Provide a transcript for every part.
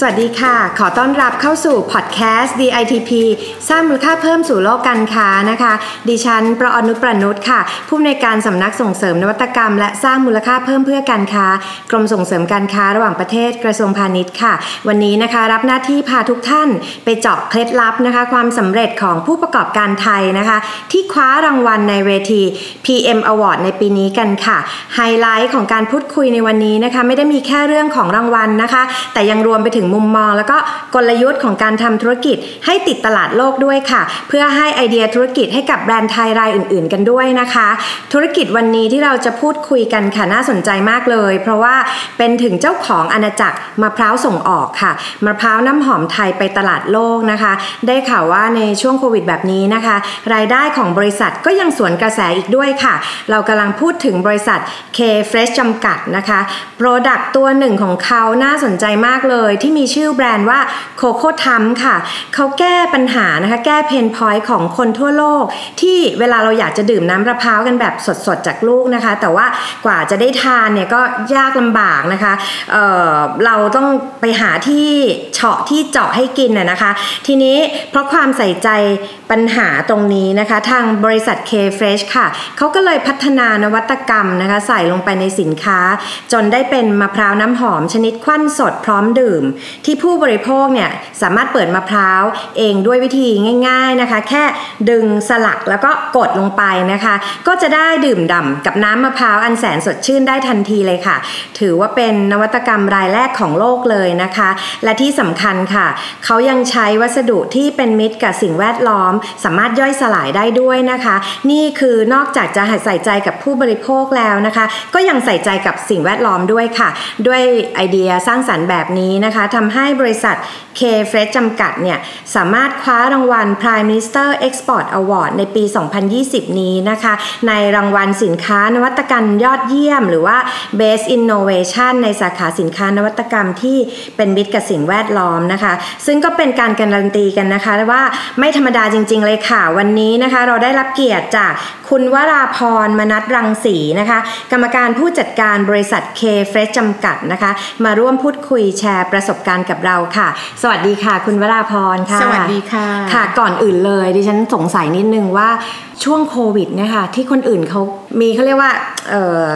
สวัสดีค่ะ ขอต้อนรับเข้าสู่พอดแคสต์ DITP สร้างมูลค่าเพิ่มสู่โลกการค้านะคะ ดิฉันประอนุประนุษค่ะ ผู้อำนวยการสำนักส่งเสริมนวัตกรรม และสร้างมูลค่าเพิ่มเพื่อการค้า กรมส่งเสริมการค้าระหว่างประเทศกระทรวงพาณิชย์ค่ะ วันนี้นะคะรับหน้าที่พาทุกท่านไปเจาะเคล็ดลับนะคะ ความสำเร็จของผู้ประกอบการไทยนะคะ ที่คว้ารางวัลในเวที PM Award ในปีนี้กันค่ะ ไฮไลท์ของการพูดคุยในวันนี้นะคะ ไม่ได้มีแค่เรื่องของรางวัลนะคะ แต่ยังรวมไปถึงมุมมอง แล้วก็กลยุทธ์ของการทำธุรกิจให้ติดตลาดโลกด้วยค่ะ เพื่อให้ไอเดียธุรกิจให้กับแบรนด์ไทยรายอื่น ๆ กันด้วยนะคะ ธุรกิจวันนี้ที่เราจะพูดคุยกันค่ะน่าสนใจมากเลย เพราะว่าเป็นถึงเจ้าของอาณาจักรมะพร้าวส่งออกค่ะมะพร้าวน้ำหอมไทยไปตลาดโลกนะคะ ได้ข่าวว่าในช่วงโควิดแบบนี้นะคะ รายได้ของบริษัทก็ยังสวนกระแสอีกด้วยค่ะ เรากำลังพูดถึงบริษัท K Fresh จำกัดนะคะ Product ตัวหนึ่งของเขาน่าสนใจมากเลยที่มีชื่อแบรนด์ว่า Coco t u m ค่ะเขาแก้ปัญหานะคะแก้เพนพอยต์ของคนทั่วโลก ที่เวลาเราอยากจะดื่มน้ำมะพร้าวกันแบบสดๆจากลูกนะคะ แต่ว่ากว่าจะได้ทานเนี่ยก็ยากลำบากนะคะเเราต้องไปหาที่เฉาะที่เจาะให้กินน่ะนะคะ ทีนี้เพราะความใส่ใจปัญหาตรงนี้นะคะ ทางบริษัท K Fresh ค่ะเขาก็เลยพัฒนานวัตกรรมนะคะใส่ลงไปในสินค้า จนได้เป็นมะพร้าวน้ำหอมชนิดควันสดพร้อมดื่มที่ผู้บริโภคเนี่ยสามารถเปิดมะพร้าวเองด้วยวิธีง่าย ๆนะคะ แค่ดึงสลักแล้วก็กดลงไปนะคะ ก็จะได้ดื่มด่ำกับน้ำมะพร้าวอันแสนสดชื่นได้ทันทีเลยค่ะ ถือว่าเป็นนวัตกรรมรายแรกของโลกเลยนะคะ และที่สำคัญค่ะ เขายังใช้วัสดุที่เป็นมิตรกับสิ่งแวดล้อม สามารถย่อยสลายได้ด้วยนะคะ นี่คือนอกจากจะใส่ใจกับผู้บริโภคแล้วนะคะ ก็ยังใส่ใจกับสิ่งแวดล้อมด้วยค่ะ ด้วยไอเดียสร้างสรรค์แบบนี้นะคะทำให้บริษัท K Fresh จำกัดเนี่ยสามารถคว้ารางวัล Prime Minister Export Award ในปี 2020 นี้นะคะ ในรางวัลสินค้านวัตกรรมยอดเยี่ยม หรือว่า Best Innovation ในสาขาสินค้านวัตกรรมที่เป็นมิตรกับสิ่งแวดล้อมนะคะ ซึ่งก็เป็นการการันตีกันนะคะว่าไม่ธรรมดาจริง ๆ เลยค่ะ วันนี้นะคะเราได้รับเกียรติจากคุณวราพรมนัทรังสีนะคะ กรรมการผู้จัดการบริษัท K Fresh จำกัดนะคะ มาร่วมพูดคุยแชร์ประสบการณ์กับเราค่ะ สวัสดีค่ะ คุณวราพรค่ะ สวัสดีค่ะ ค่ะ ก่อนอื่นเลยดิฉันสงสัยนิดนึงว่าช่วงโควิดเนี่ยค่ะที่คนอื่นเขามีเขาเรียกว่า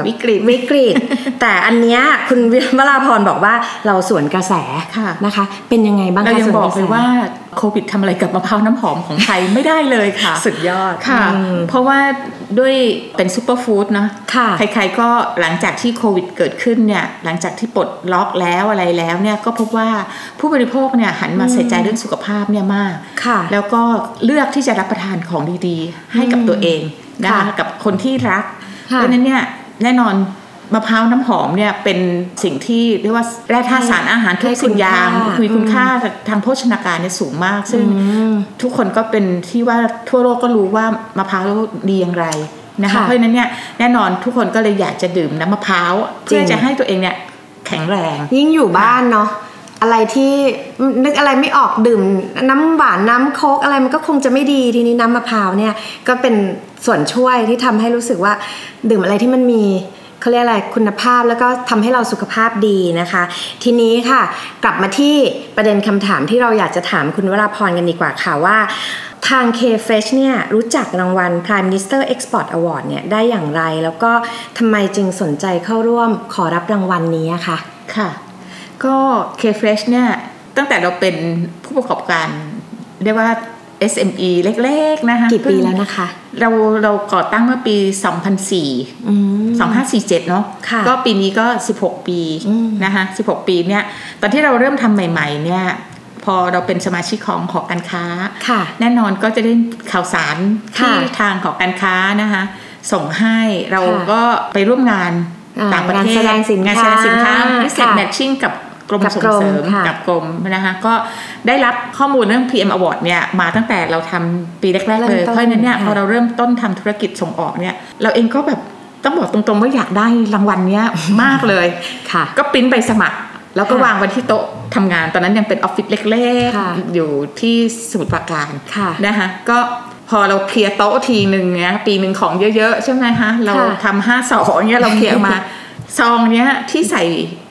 วิกฤตวิกฤต แต่อันเนี้ยคุณวราพรบอกว่าเราสวนกระแสนะคะ เป็นยังไงบ้างคะเรายังบอกเลยว่าโควิดทำอะไรกับมะพร้าวน้ำหอมของไทยไม่ได้เลยค่ะ สุดยอดค่ะ เพราะว่าด้วยเป็นซูเปอร์ฟู้ดนะใครๆก็หลังจากที่โควิดเกิดขึ้นเนี่ยหลังจากที่ปลดล็อกแล้วอะไรแล้วเนี่ยก็พบว่าผู้บริโภคเนี่ยหันมาใส่ใจเรื่องสุขภาพเนี่ยมากแล้วก็เลือกที่จะรับประทานของดีๆ ให้กับตัวเองนะคะกับคนที่รักเพราะนั้นเนี่ยแน่นอน มะพร้าวน้ำหอมเนี่ยเป็นสิ่งที่เรียกว่าแร่ธาตุสารอาหารทุกสิ่งอย่างมีคุณค่าทางโภชนาการเนี่ยสูงมาก ซึ่งทุกคนก็เป็นที่ว่าทั่วโลกก็รู้ว่ามะพร้าวดีอย่างไรนะคะเพราะฉะนั้นเนี่ยแน่นอนทุกคนก็เลยอยากจะดื่มน้ำมะพร้าวเพื่อจะให้ตัวเองเนี่ยแข็งแรง ยิ่งอยู่บ้านเนาะอะไรที่นึกอะไรไม่ออกดื่มน้ำหวานน้ำโค้กอะไรมันก็คงจะไม่ดีทีนี้น้ำมะพร้าวเนี่ยก็เป็นส่วนช่วยที่ทำให้รู้สึกว่าดื่มอะไรที่มันมี เขาเรียกอะไรคุณภาพแล้วก็ทำให้เราสุขภาพดีนะคะ ทีนี้ค่ะกลับมาที่ประเด็นคำถามที่เราอยากจะถามคุณวราพรกันดีกว่าค่ะว่าทาง K Fresh เนี่ยรู้จักรางวัล Prime Minister Export Award เนี่ยได้อย่างไร แล้วก็ทำไมจึงสนใจเข้าร่วมขอรับรางวัลนี้คะค่ะ ก็ K Fresh เนี่ยตั้งแต่เราเป็นผู้ประกอบการเรียกว่า SME เล็ก ๆ นะคะกี่ปีแล้วนะคะ เราเราก่อตั้งเมื่อปี 2004 2547 เนาะก็ปีนี้ก็ 16 ปีนะคะ16 ปีเนี่ยตอนที่เราเริ่มทำใหม่ ๆ เนี่ยพอเราเป็นสมาชิกของหอการค้า แน่นอนก็จะได้ข่าวสารที่ทางหอการค้านะคะส่งให้เราก็ไปร่วมงานต่างประเทศงานแสดงสินค้าพิเศษแมทชิ่งกับ กรมส่งเสริมกับกรมนะคะก็ได้รับข้อมูลเรื่อง PM Award เนี่ยมาตั้งแต่เราทำปีแรกๆเลย เพราะฉะนั้นเนี่ยพอเราเริ่มต้นทำธุรกิจส่งออกเนี่ยเราเองก็แบบต้องบอกตรงๆว่าอยากได้รางวัลเนี้ยมากเลยค่ะ ก็ปริ้นใบสมัคร แล้วก็วางไว้ที่โต๊ะทำงานตอนนั้นยังเป็นออฟฟิศเล็กค่ะๆอยู่ที่สมุทรปราการค่ะนะคะก็พอเราเคลียร์โต๊ะทีหนึ่งเนี้ยปีหนึ่งของเยอะๆ ใช่ไหมคะเราค่ะทำห้าสองเนี้ยเราเคลียร์ออกมา ซองเนี้ยที่ใส่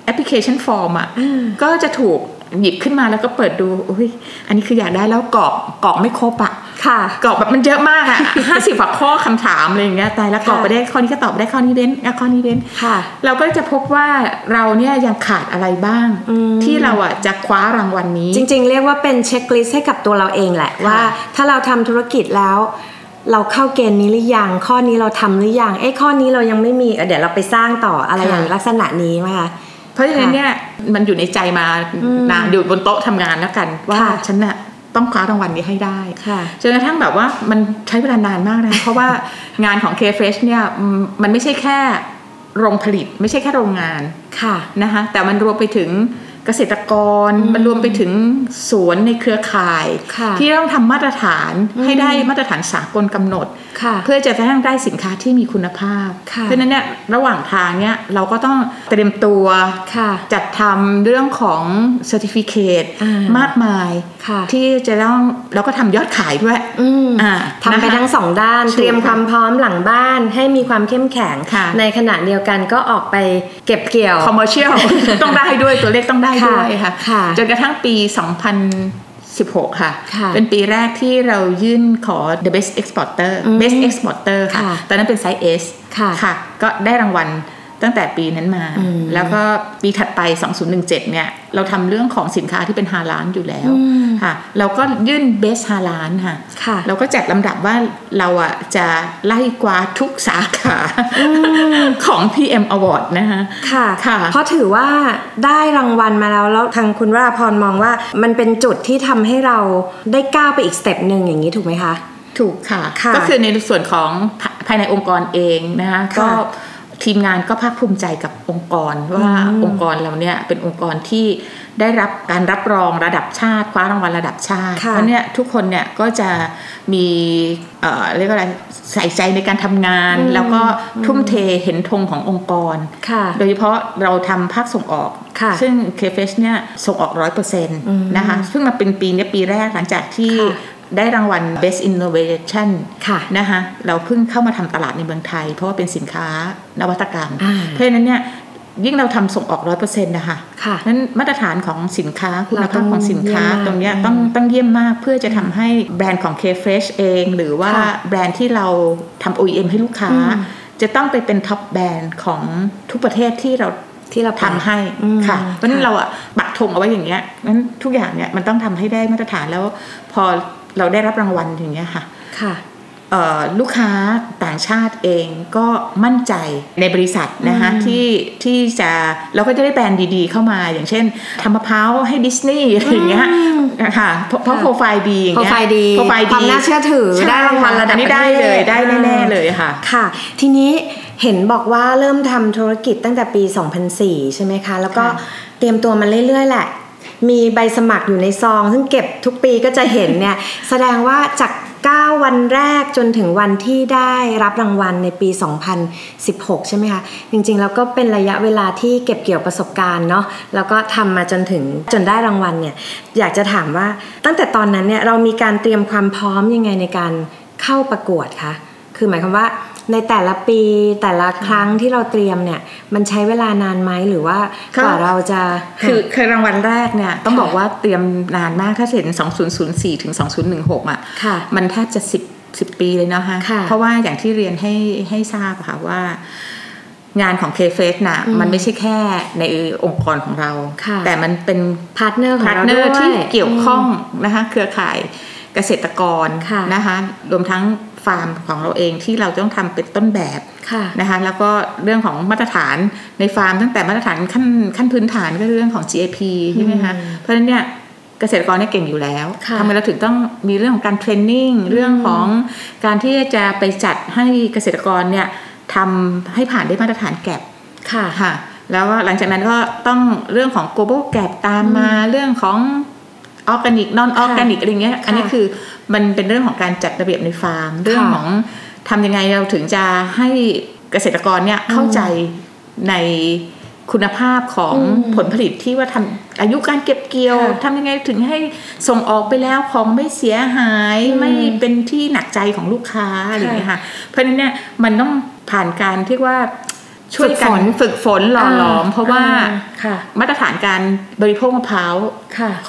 application form อะอืมก็จะถูกหยิบขึ้นมาแล้วก็เปิดดูอุ้ยอันนี้คืออยากได้แล้วกรอกกรอกไม่ครบอะค่ะกรอกแบบมันเยอะมากอะห้าสิบกว่าข้อคำถามอะไรอย่างเงี้ยตายแล้วกรอกไปได้ข้อนี้ก็ตอบได้ข้อนี้เว้นอะข้อนี้เว้นค่ะ เราก็จะพบว่าเราเนี่ยยังขาดอะไรบ้างอืมที่เราอะจะคว้ารางวัลนี้ จริง ๆ เรียกว่าเป็น checklist ให้กับตัวเราเองแหละว่า ถ้าเราทำธุรกิจแล้วเราเข้าเกณฑ์นี้หรือยัง ข้อนี้เราทำหรือยัง เอ้ข้อนี้เรายังไม่มีเออเดี๋ยวเราไปสร้างต่ออะไรอย่างลักษณะนี้ไหมคะเพ ราะฉะนั้นเนี่ยมันอยู่ในใจมาอืมนานอยู่บนโต๊ะทำงานแล้วกัน ว่าค่ะฉันน่ะต้องคว้ารางวัลนี้ให้ได้ค่ะจนกระทั่งแบบว่ามันใช้เวลานานมากนะ เพราะว่างานของ K-Fresh เนี่ยอืมมันไม่ใช่แค่โรงผลิตไม่ใช่แค่โรงงานค่ะนะคะแต่มันรวมไปถึง เกษตรกรมันรวมไปถึงสวนในเครือข่ายค่ะที่ต้องทำมาตรฐานให้ได้มาตรฐานสากลกำหนดค่ะเพื่อจะกระทั่งได้สินค้าที่มีคุณภาพค่ะเพราะฉะนั้นเนี่ยระหว่างทางเนี่ยเราก็ต้องเตรียมตัวค่ะจัดทำเรื่องของ Certificate อ่ามมากมายค่ะที่จะต้องแล้วก็ทำยอดขายด้วยอืมอ่าทำไปนะคะทั้งสองด้านถูกเตรียมค่ะความพร้อมหลังบ้านให้มีความเข้มแข็งค่ะในขณะเดียวกันก็ออกไปเก็บเกี่ยว commercial ต้องได้ด้วยตัวเลขต้องได้ด้วยค่ะค่ะจนกระทั่งปี 2016ค่ะค่ะ เป็นปีแรกที่เรายื่นขอ the best exporter อืม best exporter ค่ะค่ะ ตอนนั้นเป็นไซส์ S ค่ะ ก็ได้รางวัล ตั้งแต่ปีนั้นมาอืมแล้วก็ปีถัดไป 2017 เนี่ย เราทำเรื่องของสินค้าที่เป็นฮาลานอยู่แล้วอืมค่ะ เราก็ยื่น best ฮาลานค่ะค่ะ เราก็จัดลำดับว่าเราอะจะไล่กว่าทุกสาขาของ PM Award นะคะค่ะค่ะ เพราะถือว่าได้รางวัลมาแล้ว แล้วทางคุณวราพรมองว่ามันเป็นจุดที่ทำให้เราได้ก้าวไปอีก step หนึ่งอย่างนี้ถูกไหมคะ ถูกค่ะค่ะก็คือในส่วนของภาภายในองค์กรเองนะคะค่ะก็ ทีมงานก็ภาคภูมิใจกับองค์กรว่าอืมองค์กรเราเนี่ยเป็นองค์กรที่ได้รับการรับรองระดับชาติคว้ารางวัลระดับชาติค่ะเพราะเนี่ยทุกคนเนี่ยก็จะมีเอ่อเรียกว่าอะไรใส่ใจในการทำงานอืมแล้วก็ทุ่มเทเห็นธงขององค์กรค่ะโดยเฉพาะเราทำภาคส่งออกค่ะซึ่ง k f s เนี่ยส่งออกร้อยเปอร์เซ็นต์มนะคะเพิ่งมาเป็นปีเนี้ยปีแรกหลังจากที่ค่ะ ได้รางวัล Best Innovation ค่ะนะคะเราเพิ่งเข้ามาทำตลาดในเมืองไทย เพราะว่าเป็นสินค้านวัตกรรมอ่าเพราะฉะนั้นเนี่ยยิ่งเราทำส่งออกร้อยเปอร์เซ็นต์นะคะค่ะนั้นมาตรฐานของสินค้าคุณเราต้ภาองพของสินค้าเยี่ยมมากตรงเนี้ยอืมต้องต้องเยี่ยมมากเพื่อจะทำให้แบรนด์ของ K-Fresh เอง หรือว่าค่ะแบรนด์ที่เราทำ OEM ให้ลูกค้าอืมจะต้องไปเป็น top brand ของทุกประเทศที่เราที่เราไปทำให้อืมค่ะ เพราะฉะนั้นค่ะเราอะปักธงเอาไว้อย่างเงี้ยนั้นทุกอย่างเนี่ยมันต้องทำให้ได้มาตรฐานแล้วพอ เราได้รับรางวัลอย่างเงี้ยค่ะค่ะเอ่อลูกค้าต่างชาติเองก็มั่นใจในบริษัทนะคะอืมที่ที่จะเราก็จะได้แบรนด์ดีๆเข้ามา อย่างเช่นทำมะพร้าวให้ดิสนีย์อะไรอย่างเงี้ยค่ะเพราะเพราะค่ะโปรไฟล์ดีอย่างเงี้ยไฟล์ดีโปรไฟล์คดีวามน่าเชื่อถือใช่ได้รางวัลระดับอันนี้ได้เลยได้อ่าแน่ๆเลยค่ะค่ะ ทีนี้เห็นบอกว่าเริ่มทำธุรกิจตั้งแต่ปี 2004 ใช่ไหมคะ แล้วก็ค่ะเตรียมตัวมาเรื่อยๆแหละ มีใบสมัครอยู่ในซอง ซึ่งเก็บทุกปีก็จะเห็นเนี่ยแสดงว่าจาก9 วันแรกจนถึงวันที่ได้รับรางวัลในปี 2016 ใช่ไหมคะ จริงๆ แล้วก็เป็นระยะเวลาที่เก็บเกี่ยวประสบการณ์เนาะแล้วก็ทำมาจนถึงจนได้รางวัลเนี่ย อยากจะถามว่าตั้งแต่ตอนนั้นเนี่ยเรามีการเตรียมความพร้อมยังไงในการเข้าประกวดคะ คือหมายความว่า ในแต่ละปีแต่ละครั้งที่เราเตรียมเนี่ย มันใช้เวลานานไหมหรือว่าก็กว่าเราจะคือคือรางวัลแรกเนี่ย ต้องค่ะบอกว่าเตรียมนานมากถ้าเห็น 2004 ถึง 2016 อะค่ะมันแทบจะ 10 10 ปีเลยเนาะฮะค่ะเพราะว่าอย่างที่เรียนให้ให้ทราบอะค่ะว่างานของ k f a c e น่ะอืมมันไม่ใช่แค่ในองค์กรของเราค่ะแต่มันเป็น partner ของเราด้วย partner ที่เกี่ยวข้องนะคะเครือข่ายเกษตรกรค่ะนะคะรวมทั้งฟาร์มของเราเองที่เราต้องทำเป็นต้นแบบค่ะนะคะแล้วก็เรื่องของมาตรฐานในฟาร์ม ตั้งแต่มาตรฐานขั้นขั้นพื้นฐานก็เรื่องของ GAP ใช่ไหมคะอืมเพราะฉะนั้นเนี่ยเกษตรกรเนี่ยเก่งอยู่แล้วค่ะทำไมเราถึงต้องมีเรื่องของการเทรนนิ่งเรื่องของการที่จะไปจัดให้เกษตรกรเนี่ยทำให้ผ่านได้มาตรฐานแกบค่ะค่ะ แล้วหลังจากนั้นก็ต้องเรื่องของ Global GAP ตามมาเรื่องของ organic non-organic อะไรเงี้ยอันนี้คือมันเป็นเรื่องของการจัดระเบียบในฟาร์ม เรื่องของทำยังไงเราถึงจะให้เกษตรกรเนี่ยเข้าใจในคุณภาพของผลผลิตที่ว่าทำอายุการเก็บเกี่ยวทำยังไงถึงให้ส่งออกไปแล้วของไม่เสียหายไม่เป็นที่หนักใจของลูกค้าอะไรอย่างเงี้ยค่ะเพราะฉะนั้นเนี่ยมันต้องผ่านการที่ว่า ช่วยกันฝึกฝนหล่อหลอม เพราะว่ามาตรฐานการบริโภคมะพร้าว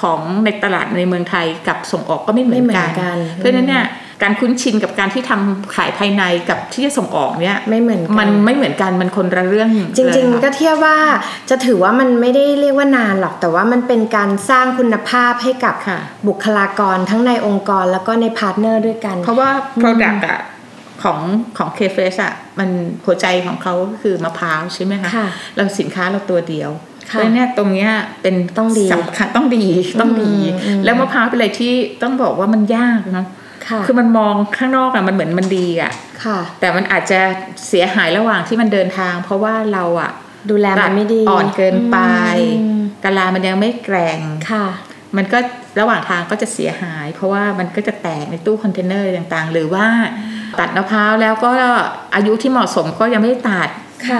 ของในตลาดในเมืองไทยกับส่งออกก็ไม่เหมือนกัน เพราะฉะนั้นเนี่ยการคุ้นชินกับการที่ทำขายภายในกับที่จะส่งออกเนี่ยไม่เหมือนมันไม่เหมือนกันมันคนละเรื่อง จริง ๆ ก็เทียบว่าจะถือว่ามันไม่ได้เรียกว่านานหรอกแต่ว่ามันเป็นการสร้างคุณภาพให้กับบุคลากรทั้งในองค์กรแล้วก็ใน partner ด้วยกัน เพราะว่า Product อะ ของของเคเฟสอะมันหัวใจของเขาคือมะพร้าวใช่ไหมคะเราสินค้าเราตัวเดียวเพราะเนี่ยตรงเนี้ยเป็นต้องดีสำคัญต้องดีต้องดี แล้วมะพร้าวเป็นอะไรที่ต้องบอกว่ามันยากนะคือมันมองข้างนอกอะมันเหมือนมันดีอะแต่มันอาจจะเสียหายระหว่างที่มันเดินทาง เพราะว่าเราอะดูแลมันไม่ดีอ่อนเกินไปกะลามันยังไม่แกร่งค่ะ มันก็ระหว่างทางก็จะเสียหาย เพราะว่ามันก็จะแตกในตู้คอนเทนเนอร์ต่างๆ หรือว่า ตัดมะพร้าวแล้วก็อายุที่เหมาะสมก็ยังไม่ตัด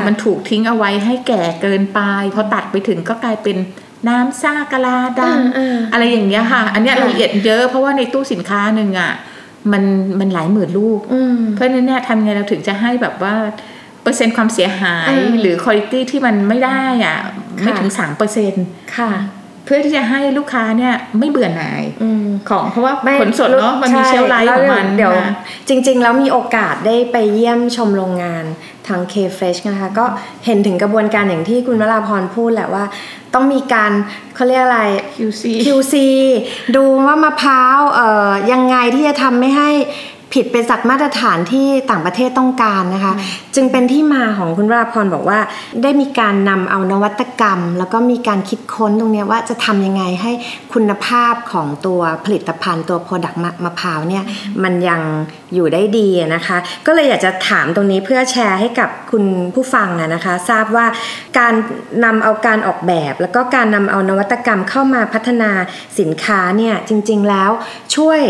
มันถูกทิ้งเอาไว้ให้แก่เกินไป พอตัดไปถึงก็กลายเป็นน้ำซ่ากะลาดำอะไรอย่างเงี้ยค่ะ อันนี้ละเอียดเยอะเพราะว่าในตู้สินค้าหนึ่งอะมันมันหลายหมื่นลูก เพราะนั้นเนี่ยทำไงเราถึงจะให้แบบว่าเปอร์เซ็นต์ความเสียหายหรือคุณภาพที่มันไม่ได้อะไม่ถึงสามเปอร์เซ็นต์ค่ะ เพื่อที่จะให้ลูกค้าเนี่ยไม่เบื่อหน่ายของเพราะว่าผลสดเนาะมันมีเชลไลท์ของมันเดี๋ยวจริง ๆ แล้วมีโอกาสได้ไปเยี่ยมชมโรงงานทาง K Fresh นะคะ ก็เห็นถึงกระบวนการอย่างที่คุณวราพรพูดแหละว่า ต้องมีการเขาเรียกอะไร QC QC ดูว่ามะพร้าวเอ่อยังไงที่จะทำไม่ให้ ผิดไปจากมาตรฐานที่ต่างประเทศต้องการนะคะ จึงเป็นที่มาของคุณวราพรบอกว่า ได้มีการนำเอานวัตกรรม แล้วก็มีการคิดค้นตรงนี้ว่าจะทำยังไงให้คุณภาพของตัวผลิตภัณฑ์ตัว product มะพร้าวเนี่ยมันยังอยู่ได้ดีนะคะ ก็เลยอยากจะถามตรงนี้เพื่อแชร์ให้กับคุณผู้ฟังนะคะ ทราบว่าการนำเอาการออกแบบ แล้วก็การนำเอานวัตกรรมเข้ามาพัฒนาสินค้าเนี่ยจริง ๆ แล้วช่วย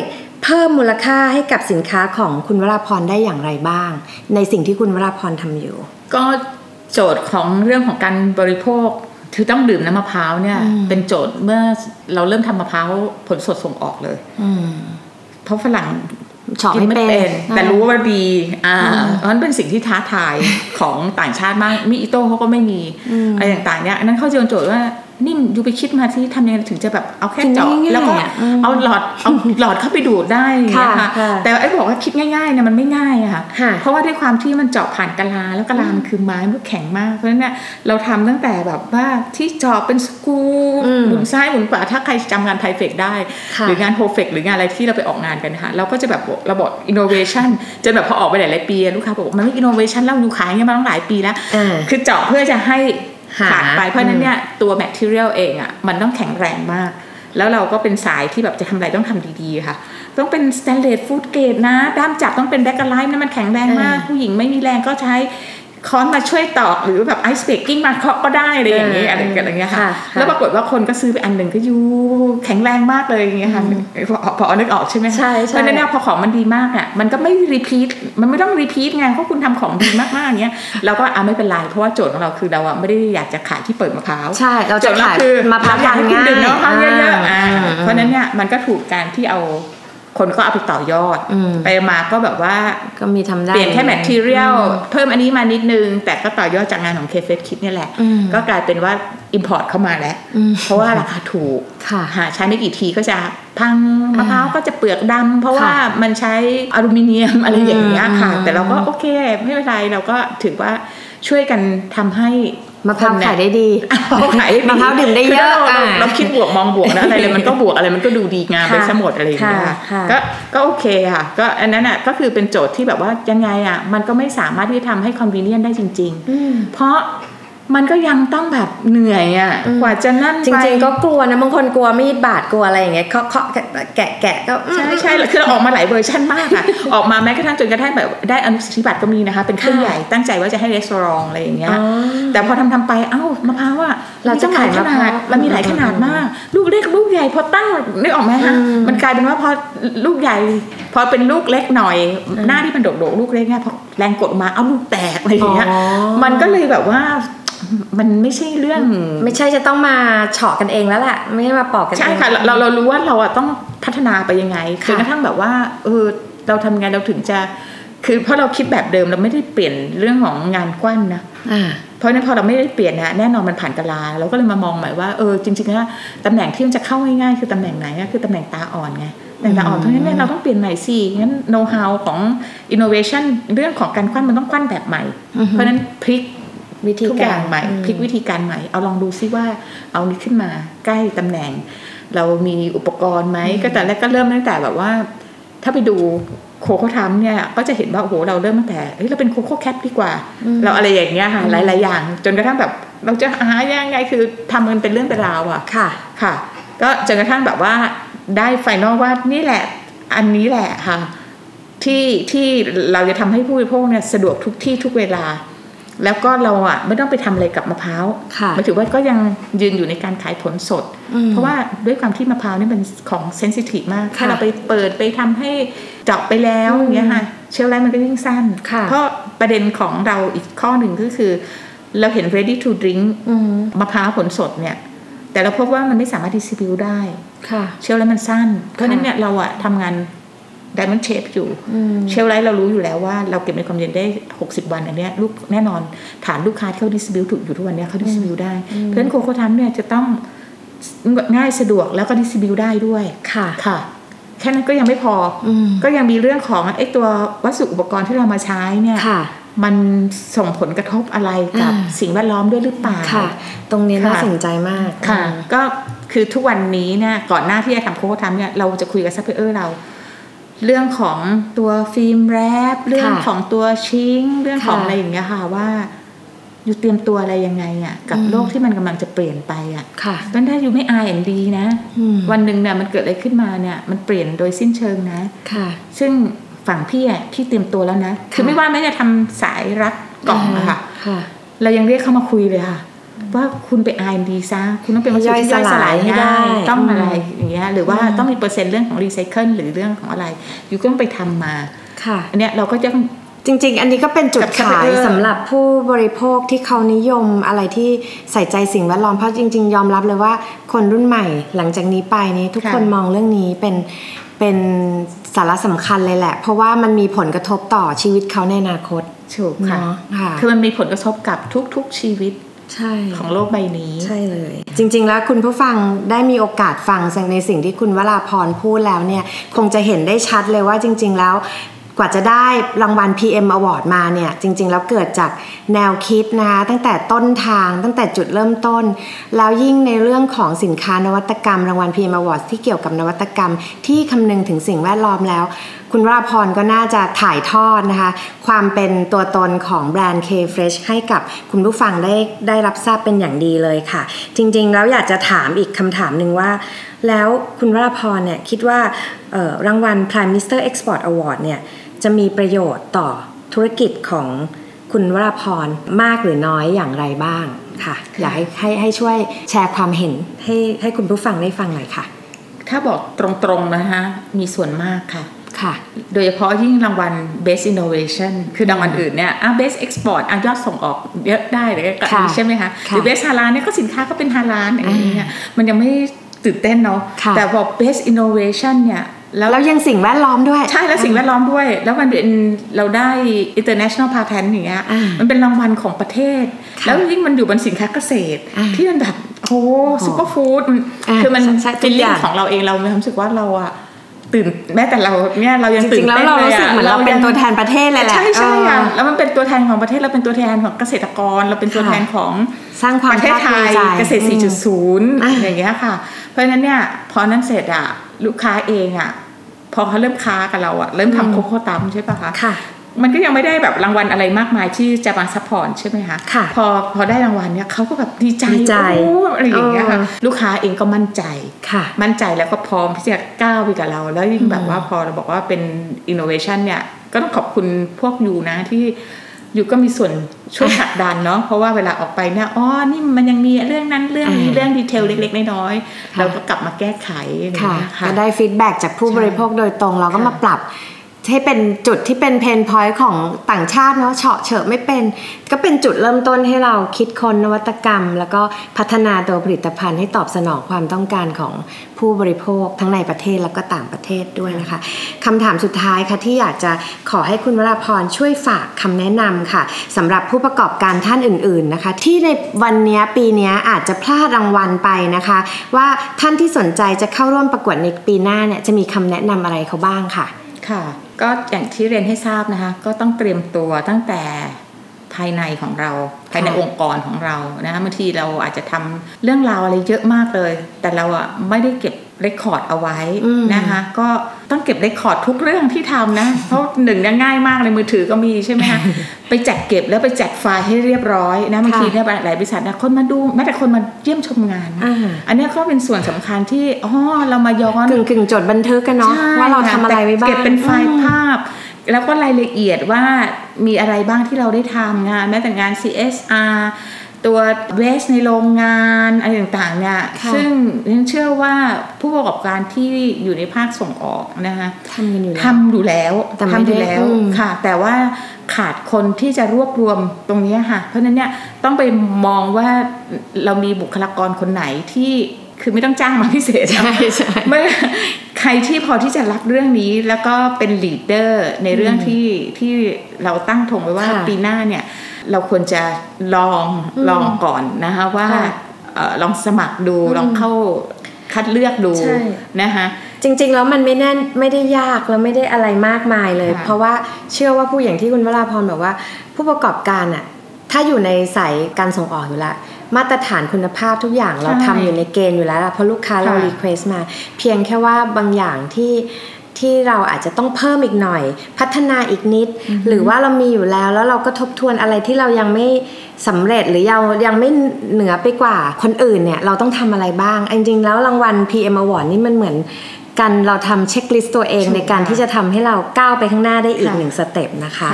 เพิ่มมูลค่าให้กับสินค้าของคุณวราพรได้อย่างไรบ้าง ในสิ่งที่คุณวราพรทำอยู่ ก็โจทย์ของเรื่องของการบริโภคคือต้องดื่มน้ำมะพร้าวเนี่ย เป็นโจทย์เมื่อเราเริ่มทำมะพร้าวผลสดส่งออกเลยเพราะฝรั่งกินไม่เป็น แต่รู้ว่าดี อ่าเพราะนั้นเป็นสิ่งที่ท้าทายของต่างชาติมากมีอิโต้เขาก็ไม่มีอะไรต่างๆเนี่ยนั้นเขาเจอโจทย์ว่า นิ่มอยู่ไปคิดมาที่ทำยังไงถึงจะแบบเอาแค่เจาะแล้วก็เอาหลอดเอาหลอดเข้าไปดูดได้ค่ะแต่ไอ้บอกว่าคิดง่ายๆเนี่ยมันไม่ง่ายอะค่ะ เพราะว่าด้วยความที่มันเจาะผ่านกะลาแล้วกะลามันคือไม้มันแข็งมากเพราะฉะนั้นเนี่ยเราทำตั้งแต่แบบว่าที่เจาะเป็นสกูหมุนซ้ายหมุนขวาถ้าใครจำงาน THAIFEX ได้ หรืองาน HOFEX หรืองานอะไรที่เราไปออกงานกันค่ะเราก็จะแบบเราบอกอินโนเวชันจนแบบพอออกไปหลายๆปีลูกค้าบอกมันไม่อินโนเวชันแล้วอยู่ขายเงี้ยมาตั้งหลายปีแล้วคือเจาะเพื่อจะให้ ขาดไปเพราะนั้นเนี่ยตัว material เองอะมันต้องแข็งแรงมาก แล้วเราก็เป็นสายที่แบบจะทำอะไรต้องทำดีๆค่ะ ต้องเป็นสแตนเลส food grade นะ ด้ามจับต้องเป็น Bakelite นะมันแข็งแรงมาก ผู้หญิงไม่มีแรงก็ใช้ ค้อนมาช่วยตอกหรือแบบ ice breaking มาเคาะก็ได้อะไรอย่างเงี้ยอะไรอย่างเงี้ยค่ะแล้วปรากฏว่าคนก็ซื้อไปอันหนึ่งก็ยูแข็งแรงมากเลยอย่างเงี้ยค่ะพอนึกออกใช่ไหมใช่เพราะนั้นเนี่ยพอของมันดีมากอะมันก็ไม่ repeat มันไม่ต้อง repeat ไงเพราะคุณทำของดีมากๆเงี้ยเราก็อะไม่เป็นไรเพราะว่าโจทย์ของเราคือเราอะไม่ได้อยากจะขายที่เปิดมะพร้าวใช่เราจะขายมะพร้าวอยากให้คุณดื่มมะพร้าวเยอะๆเพราะนั้นเนี่ยมันก็ถูกการที่เอา คนก็เอาไปต่อยอดไปมาก็แบบว่าก็มีทำได้เปลี่ยนแค่ materialเพิ่มอันนี้มานิดนึง แต่ก็ต่อยอดจากงานของ K-Fresh คิดนี่แหละ ก็กลายเป็นว่า import เข้ามาแล้ว เพราะว่าราคาถูกหาใช้ไม่กี่ทีก็จะพังมะพร้าวก็จะเปลือกดำเพราะว่ามันใช้อลูมิเนียมอะไรอย่างเงี้ยค่ะ แต่เราก็โอเค ไม่เป็นไรเราก็ถือว่าช่วยกันทำให้ มะพร้าวขายได้ดีขายได้ดีมะพร้าวดื่มได้เยอะเราคิดบวกมองบวกนะอะไรเลยมันก็บวกอะไรมันก็ดูดีงามไปสมดอะไรอย่างเงี้ยก็ก็โอเคค่ะ ก็อันนั้นอะก็คือเป็นโจทย์ที่แบบว่ายังไงอะมันก็ไม่สามารถที่จะทำให้คอนเวเนียนได้จริง ๆ เพราะ มันก็ยังต้องแบบเหนื่อยอะกว่าจะนั่นจริงๆก็กลัวนะบางคนกลัวมีดบาดกลัวอะไรอย่างเงี้ยเคาะเคาะแกะแกะก็ใช่ใช่คือเราออกมาหลายเวอร์ชันมากอะออกมาแม้กระทั่งจนกระทั่งแบบได้อนุสิทธิบัตรก็มีนะคะ เป็นเครื่องใหญ่ตั้งใจว่าจะให้รีสอร์ทอะไรอย่างเงี้ยแต่พอทำทำไปเอ้ามะพร้าวอะเราจะขายขนาดมันมีหลายขนาดมาก ลูกเล็กลูกใหญ่พอตั้งนึกออกไหมคะมันกลายเป็นว่าพอลูกใหญ่ พอเป็นลูกเล็กหน่อย หน้าที่มันโดดๆลูกเล็กเนี่ยพอแรงกดมาเอาลูกแตกอะไรอย่างเงี้ยมันก็เลยแบบว่า มันไม่ใช่เรื่อง ไม่ใช่จะต้องมาเฉาะกันเองแล้วแหละไม่ใช่มาปอกกันเองใช่ค่ะเราเรารู้ว่าเราต้องพัฒนาไปยังไงจนกระทั่งแบบว่าเออเราทำไงเราถึงจะ คือเพราะเราคิดแบบเดิมเราไม่ได้เปลี่ยนเรื่องของงานกว้านนะเพราะนั้นพอเราไม่ได้เปลี่ยนนะแน่นอนมันผ่านกาลาเราก็เลยมามองใหม่ว่าเออจริงๆแล้วตำแหน่งที่มันจะเข้าง่ายๆคือตำแหน่งไหนคือตำแหน่งตาอ่อนไงตาอ่อนเพราะฉะนั้นเราต้องเปลี่ยนใหม่สิงั้นโน้ตฮาวของอินโนเวชันเรื่องของการคว้นมันต้องคว้นแบบใหม่ เพราะนั้นพลิก วิธีการใหม่พลิกวิธีการใหม่ เอาลองดูซิว่าเอานี้ขึ้นมาใกล้ตำแหน่ง เรามีอุปกรณ์ไหมก็แต่แรกก็เริ่มตั้งแต่แบบว่า ถ้าไปดูโคโค่ทำเนี่ยก็จะเห็นว่าโอ้โหเราเริ่มตั้งแต่เฮ้ยเราเป็นโคโค่แคปดีกว่า เราอะไรอย่างเงี้ยค่ะหลายๆอย่าง จนกระทั่งแบบเราจะหายังไงคือทำมันเป็นเรื่องเป็นราวอะค่ะค่ะ ก็จนกระทั่งแบบว่าได้ไฟนอลว่านี่แหละ อันนี้แหละค่ะที่ที่เราจะทำให้ผู้บริโภคเนี่ยสะดวกทุกที่ทุกเวลา แล้วก็เราอะไม่ต้องไปทำอะไรกับมะพร้าวหมายถึงว่าก็ยังยืนอยู่ในการขายผลสด เพราะว่าด้วยความที่มะพร้าวนี่เป็นของ sensitive มาก ถ้าเราไปเปิดไปทำให้เจาะไปแล้วอย่างเงี้ยค่ะ shelf life มันก็ยิ่งสั้น เพราะประเด็นของเราอีกข้อหนึ่งก็คือ เราเห็น ready to drink มะพร้าวผลสดเนี่ย แต่เราพบว่ามันไม่สามารถ distribute ได้ shelf life มันสั้น เพราะนั้นเนี่ยเราอะทำงาน diamond shape อยู่ shelf life เรารู้อยู่แล้วว่าเราเก็บในความเย็นได้ 60 วันอันนี้ลูกแน่นอนฐานลูกค้าที่เขา distribute ถูกอยู่ทุกวันนี้เขา distribute ได้ เพราะฉะนั้น Coco Thumb เนี่ยจะต้องง่ายสะดวกแล้วก็ distribute ได้ด้วยค่ะค่ะ แค่นั้นก็ยังไม่พอก็ยังมีเรื่องของไอ้ตัววัสดุอุปกรณ์ที่เรามาใช้เนี่ยมันส่งผลกระทบอะไรกับสิ่งแวดล้อมด้วยหรือเปล่าค่ะ ตรงนี้น่าสนใจมากค่ะ ก็คือทุกวันนี้เนี่ยก่อนหน้าที่จะทำ Coco Thumb เนี่ยเราจะคุยกับซัพพลายเออร์เรา เรื่องของตัวฟิล์มแรปเรื่องของตัวชิงเรื่องของอะไรอย่างเงี้ยค่ะว่าอยู่เตรียมตัวอะไรยังไงอะ กับโลกที่มันกำลังจะเปลี่ยนไปอะเพราะถ้าอยู่ไม่อายอย่างดีนะ วันหนึ่งเนี่ยมันเกิดอะไรขึ้นมาเนี่ย มันเปลี่ยนโดยสิ้นเชิงนะ ค่ะ ซึ่งฝั่งพี่อะพี่เตรียมตัวแล้วนะ คือไม่ว่าแม้จะทำสายรัดกล่องอะค่ะ เรายังเรียกเข้ามาคุยเลยค่ะ ว่าคุณไปอดีซะคุณต้องเป็นวัสดุที่ย่อยสลายง่ายต้องอะไรอย่างเงี้ยหรือว่าต้องมีเปอร์เซ็นต์เรื่องของรีไซเคิลหรือเรื่องของอะไร อยู่ก็ต้องไปทำมาค่ะอันเนี้ยเราก็จะจริง ๆ อันนี้ก็เป็นจุดขายสำหรับผู้บริโภคที่เขานิยมอะไรที่ใส่ใจสิ่งแวดล้อมเพราะจริง ๆ ยอมรับเลยว่าคนรุ่นใหม่หลังจากนี้ไปนี้ทุกคนมองเรื่องนี้เป็นเป็นสาระสำคัญเลยแหละ เพราะว่ามันมีผลกระทบต่อชีวิตเขาในอนาคตถูกค่ะคือมันมีผลกระทบกับทุก ๆชีวิต ใช่ของโลกใบนี้ใช่เลย จริง ๆ แล้วคุณผู้ฟังได้มีโอกาสฟังในสิ่งที่คุณวราพรพูดแล้วเนี่ย คงจะเห็นได้ชัดเลยว่าจริง ๆ แล้ว กว่าจะได้รางวัล PM Award มาเนี่ยจริง ๆ แล้วเกิดจากแนวคิดนะคะตั้งแต่ต้นทางตั้งแต่จุดเริ่มต้น แล้วยิ่งในเรื่องของสินค้านวัตกรรมรางวัล PM Award ที่เกี่ยวกับนวัตกรรม ที่คำนึงถึงสิ่งแวดล้อมแล้ว คุณราพรก็น่าจะถ่ายทอดนะคะความเป็นตัวตนของแบรนด์ K-Fresh ให้กับคุณผู้ฟังได้ได้รับทราบเป็นอย่างดีเลยค่ะ จริง ๆ แล้วอยากจะถามอีกคำถามหนึ่งว่า แล้วคุณราพรเนี่ยคิดว่ารางวัล Prime Minister Export Award เนี่ยจะมีประโยชน์ต่อธุรกิจของคุณวราพรมากหรือน้อยอย่างไรบ้างค่ะ อยากให้ให้ให้ช่วยแชร์ความเห็นให้ให้คุณผู้ฟังได้ฟังหน่อยค่ะ ถ้าบอกตรงๆนะคะมีส่วนมากค่ะค่ะ โดยเฉพาะยิ่งรางวัล Best Innovation คือรางวัลอื่นเนี่ยอะ Best Export อะยอดส่งออกเยอะได้เลยก็ใช่ไหมคะ หรือ Best ฮาลานเนี่ยก็สินค้าก็เป็นฮาลานอะไรอย่างเงี้ยมันยังไม่ ตื่นเต้นเนาะแต่บอก Best Innovation เนี่ยแล้วยังสิ่งแวดล้อมด้วย ใช่แล้วสิ่งแวดล้อมด้วย แล้วมันเป็นเราได้ international patent อย่างเงี้ยมันเป็นรางวัลของประเทศ แล้วยิ่งมันอยู่บนสินค้าเกษตร ที่มันแบบโอ้ superfood คือมัน feeling ของเราเองเรามีความรู้สึกว่าเราอะ ตื่นแม้แต่เราเนี่ยเรายังตื่นเต้นเลยอะเราเป็นตัวแทนประเทศเลยแหละใช่ใช่อะแล้วมันเป็นตัวแทนของประเทศเราเป็นตัวแทนของเกษตรกร เราเป็นตัวแทนของสร้างความประเทศไทยเกษตร 4.0 อย่างเงี้ยค่ะ เพราะฉะนั้นเนี่ยพอนั้นเสร็จอะลูกค้าเองอะพอเขาเริ่มค้ากับเราอะเริ่มทำโคโค่ตัมใช่ปะคะค่ะ มันก็ยังไม่ได้แบบรางวัลอะไรมากมายที่จะมา support ใช่ไหมคะค่ะพอพอได้รางวัลเนี่ยเขาก็แบบดีใจใจอะไรอย่างเงี้ยค่ะลูกค้าเองก็มั่นใจค่ะ มั่นใจแล้วก็พร้อมที่จะก้าวไปกับเรา แล้วยิ่งแบบว่าพอเราบอกว่าเป็นอินโนเวชันเนี่ยก็ต้องขอบคุณพวก you นะที่อยู่ก็มีส่วนช่วยผลักดันเนาะเพราะว่าเวลาออกไปเนี่ยอ๋อนี่มันยังมีเรื่องนั้นเรื่องนี้เรื่อง detail เล็กๆน้อยๆเราก็กลับมาแก้ไขค่ะก็ได้ feedback จากผู้บริโภคโดยตรงเราก็มาปรับ ให้เป็นจุดที่เป็น pain point ของต่างชาติเนาะเฉาะเฉอะไม่เป็น ก็เป็นจุดเริ่มต้นให้เราคิดค้นนวัตกรรม แล้วก็พัฒนาตัวผลิตภัณฑ์ให้ตอบสนองความต้องการของผู้บริโภคทั้งในประเทศแล้วก็ต่างประเทศด้วยนะคะคำถามสุดท้ายค่ะที่อยากจะขอให้คุณวราพรช่วยฝากคำแนะนำค่ะสำหรับผู้ประกอบการท่านอื่น ๆนะคะ ที่ในวันนี้ปีนี้อาจจะพลาดรางวัลไปนะคะ ว่าท่านที่สนใจจะเข้าร่วมประกวดในปีหน้าเนี่ยจะมีคำแนะนำอะไรเขาบ้างค่ะค่ะ ก็อย่างที่เรียนให้ทราบนะคะ ก็ต้องเตรียมตัวตั้งแต่ภายในของเรา ภายในองค์กรของเรานะคะบางทีเราอาจจะทำเรื่องราวอะไรเยอะมากเลย แต่เราอะไม่ได้เก็บ เรคคอร์ดเอาไว้นะคะ ก็ต้องเก็บเรคคอร์ดทุกเรื่องที่ทำนะ เพราะหนึ่งเนี่ยง่ายมากในมือถือก็มีใช่ไหมคะไปจัดเก็บแล้วไปจัดไฟล์ให้เรียบร้อยนะบางทีเนี่ยหลายบริษัทนะคนมาดูแม้แต่คนมาเยี่ยมชมงาน อันนี้ก็เป็นส่วนสำคัญที่อ๋อเรามาย้อนกึ่งกึ่งจดบันทึกกันเนาะว่าเราทำอะไรไว้บ้างเก็บเป็นไฟล์ภาพแล้วก็รายละเอียดว่ามีอะไรบ้างที่เราได้ทำงานแม้แต่งาน CSR ตัวเวสในโรงงานอะไรต่างๆเนี่ยซึ่งฉันเชื่อว่าผู้ประกอบการที่อยู่ในภาคส่งออกนะคะทำกันอยู่ทำอยู่แล้วทำอยู่แล้วค่ะ แต่ว่าขาดคนที่จะรวบรวมตรงนี้ค่ะ เพราะนั้นเนี่ยต้องไปมองว่าเรามีบุคลากรคนไหนที่คือไม่ต้องจ้างมาพิเศษใช่ใช่เมื่อ ใครที่พอที่จะรับเรื่องนี้แล้วก็เป็นลีดเดอร์ในเรื่องที่ที่เราตั้งธงไว้ว่าปีหน้าเนี่ยเราควรจะลองลองก่อนนะคะว่าลองสมัครดูลองเข้าคัดเลือกดูนะคะจริงๆแล้วมันไม่แน่นไม่ได้ยากแล้วไม่ได้อะไรมากมายเลย เพราะว่าเชื่อว่าผู้อย่างที่คุณวราพรบอกว่า ผู้ประกอบการอะถ้าอยู่ในสายการส่งออกอยู่แล้ว มาตรฐานคุณภาพทุกอย่างเราทำอยู่ในเกณฑ์อยู่แล้วเพราะลูกค้าเรา request มา เพียงแค่ว่าบางอย่างที่ที่เราอาจจะต้องเพิ่มอีกหน่อย พัฒนาอีกนิด หรือว่าเรามีอยู่แล้วแล้วเราก็ทบทวนอะไรที่เรายังไม่สำเร็จหรือยังยังไม่เหนือไปกว่าคนอื่นเนี่ยเราต้องทำอะไรบ้าง จริงๆแล้วรางวัล PM Award นี่มันเหมือนกันเราทำ checklist ตัวเองในการที่จะทำให้เราก้าวไปข้างหน้าได้อีกหนึ่ง step นะคะ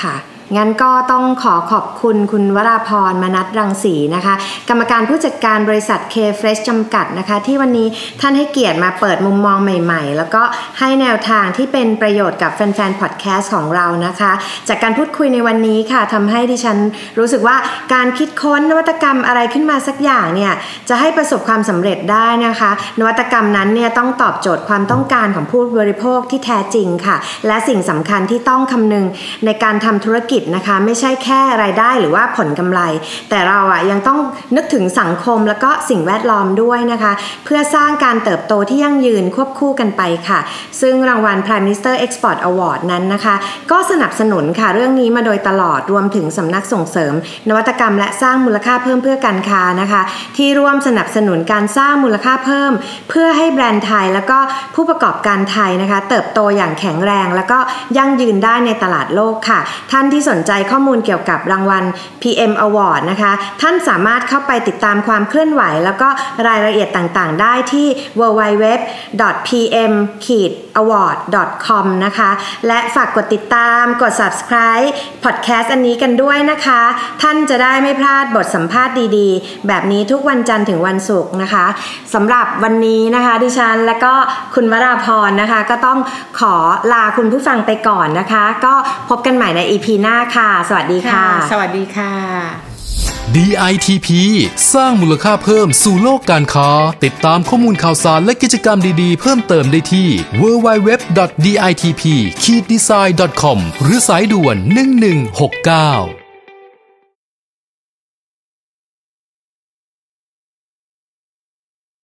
ค่ะ งั้นก็ต้องขอขอบคุณคุณวราพรมนัทรังสีนะคะ กรรมการผู้จัดการบริษัท K Fresh จำกัดนะคะ ที่วันนี้ท่านให้เกียรติมาเปิดมุมมองใหม่ ๆ แล้วก็ให้แนวทางที่เป็นประโยชน์กับแฟนๆพอดแคสต์ของเรานะคะ จากการพูดคุยในวันนี้ค่ะทำให้ดิฉันรู้สึกว่าการคิดค้นนวัตกรรมอะไรขึ้นมาสักอย่างเนี่ยจะให้ประสบความสำเร็จได้นะคะ นวัตกรรมนั้นเนี่ยต้องตอบโจทย์ความต้องการของผู้บริโภคที่แท้จริงค่ะ และสิ่งสำคัญที่ต้องคำนึงในการทำธุรกิจนะคะไม่ใช่แค่รายได้หรือว่าผลกำไร แต่เราอะยังต้องนึกถึงสังคมแล้วก็สิ่งแวดล้อมด้วยนะคะ เพื่อสร้างการเติบโตที่ยั่งยืนควบคู่กันไปค่ะ ซึ่งรางวัล Prime Minister Export Award นั้นนะคะ ก็สนับสนุนค่ะเรื่องนี้มาโดยตลอดรวมถึงสำนักส่งเสริม นวัตกรรมและสร้างมูลค่าเพิ่มเพื่อการค้านะคะ ที่ร่วมสนับสนุนการสร้างมูลค่าเพิ่ม เพื่อให้แบรนด์ไทยแล้วก็ผู้ประกอบการไทยนะคะ เติบโตอย่างแข็งแรง แล้วก็ยั่งยืนได้ในตลาดโลกค่ะ ท่านที่สนใจข้อมูลเกี่ยวกับรางวัล PM Award นะคะ ท่านสามารถเข้าไปติดตามความเคลื่อนไหว แล้วก็รายละเอียดต่างๆ ได้ที่ www.pm-award.com นะคะ และฝากกดติดตาม กด subscribe podcast อันนี้กันด้วยนะคะ ท่านจะได้ไม่พลาดบทสัมภาษณ์ดีๆ แบบนี้ทุกวันจันทร์ถึงวันศุกร์นะคะสำหรับวันนี้นะคะ ดิฉันและก็คุณวราพรนะคะ ก็ต้องขอลาคุณผู้ฟังไปก่อนนะคะ ก็พบกันใหม่ใน EP หน้าาค่ะ สวัสดีค่ะ สวัสดีค่ะ DITP สร้างมูลค่าเพิ่มสู่โลกการค้า ติดตามข้อมูลข่าวสารและกิจกรรมดีๆ เพิ่มเติมได้ที่ www.ditp-design.com หรือสายด่วน 1169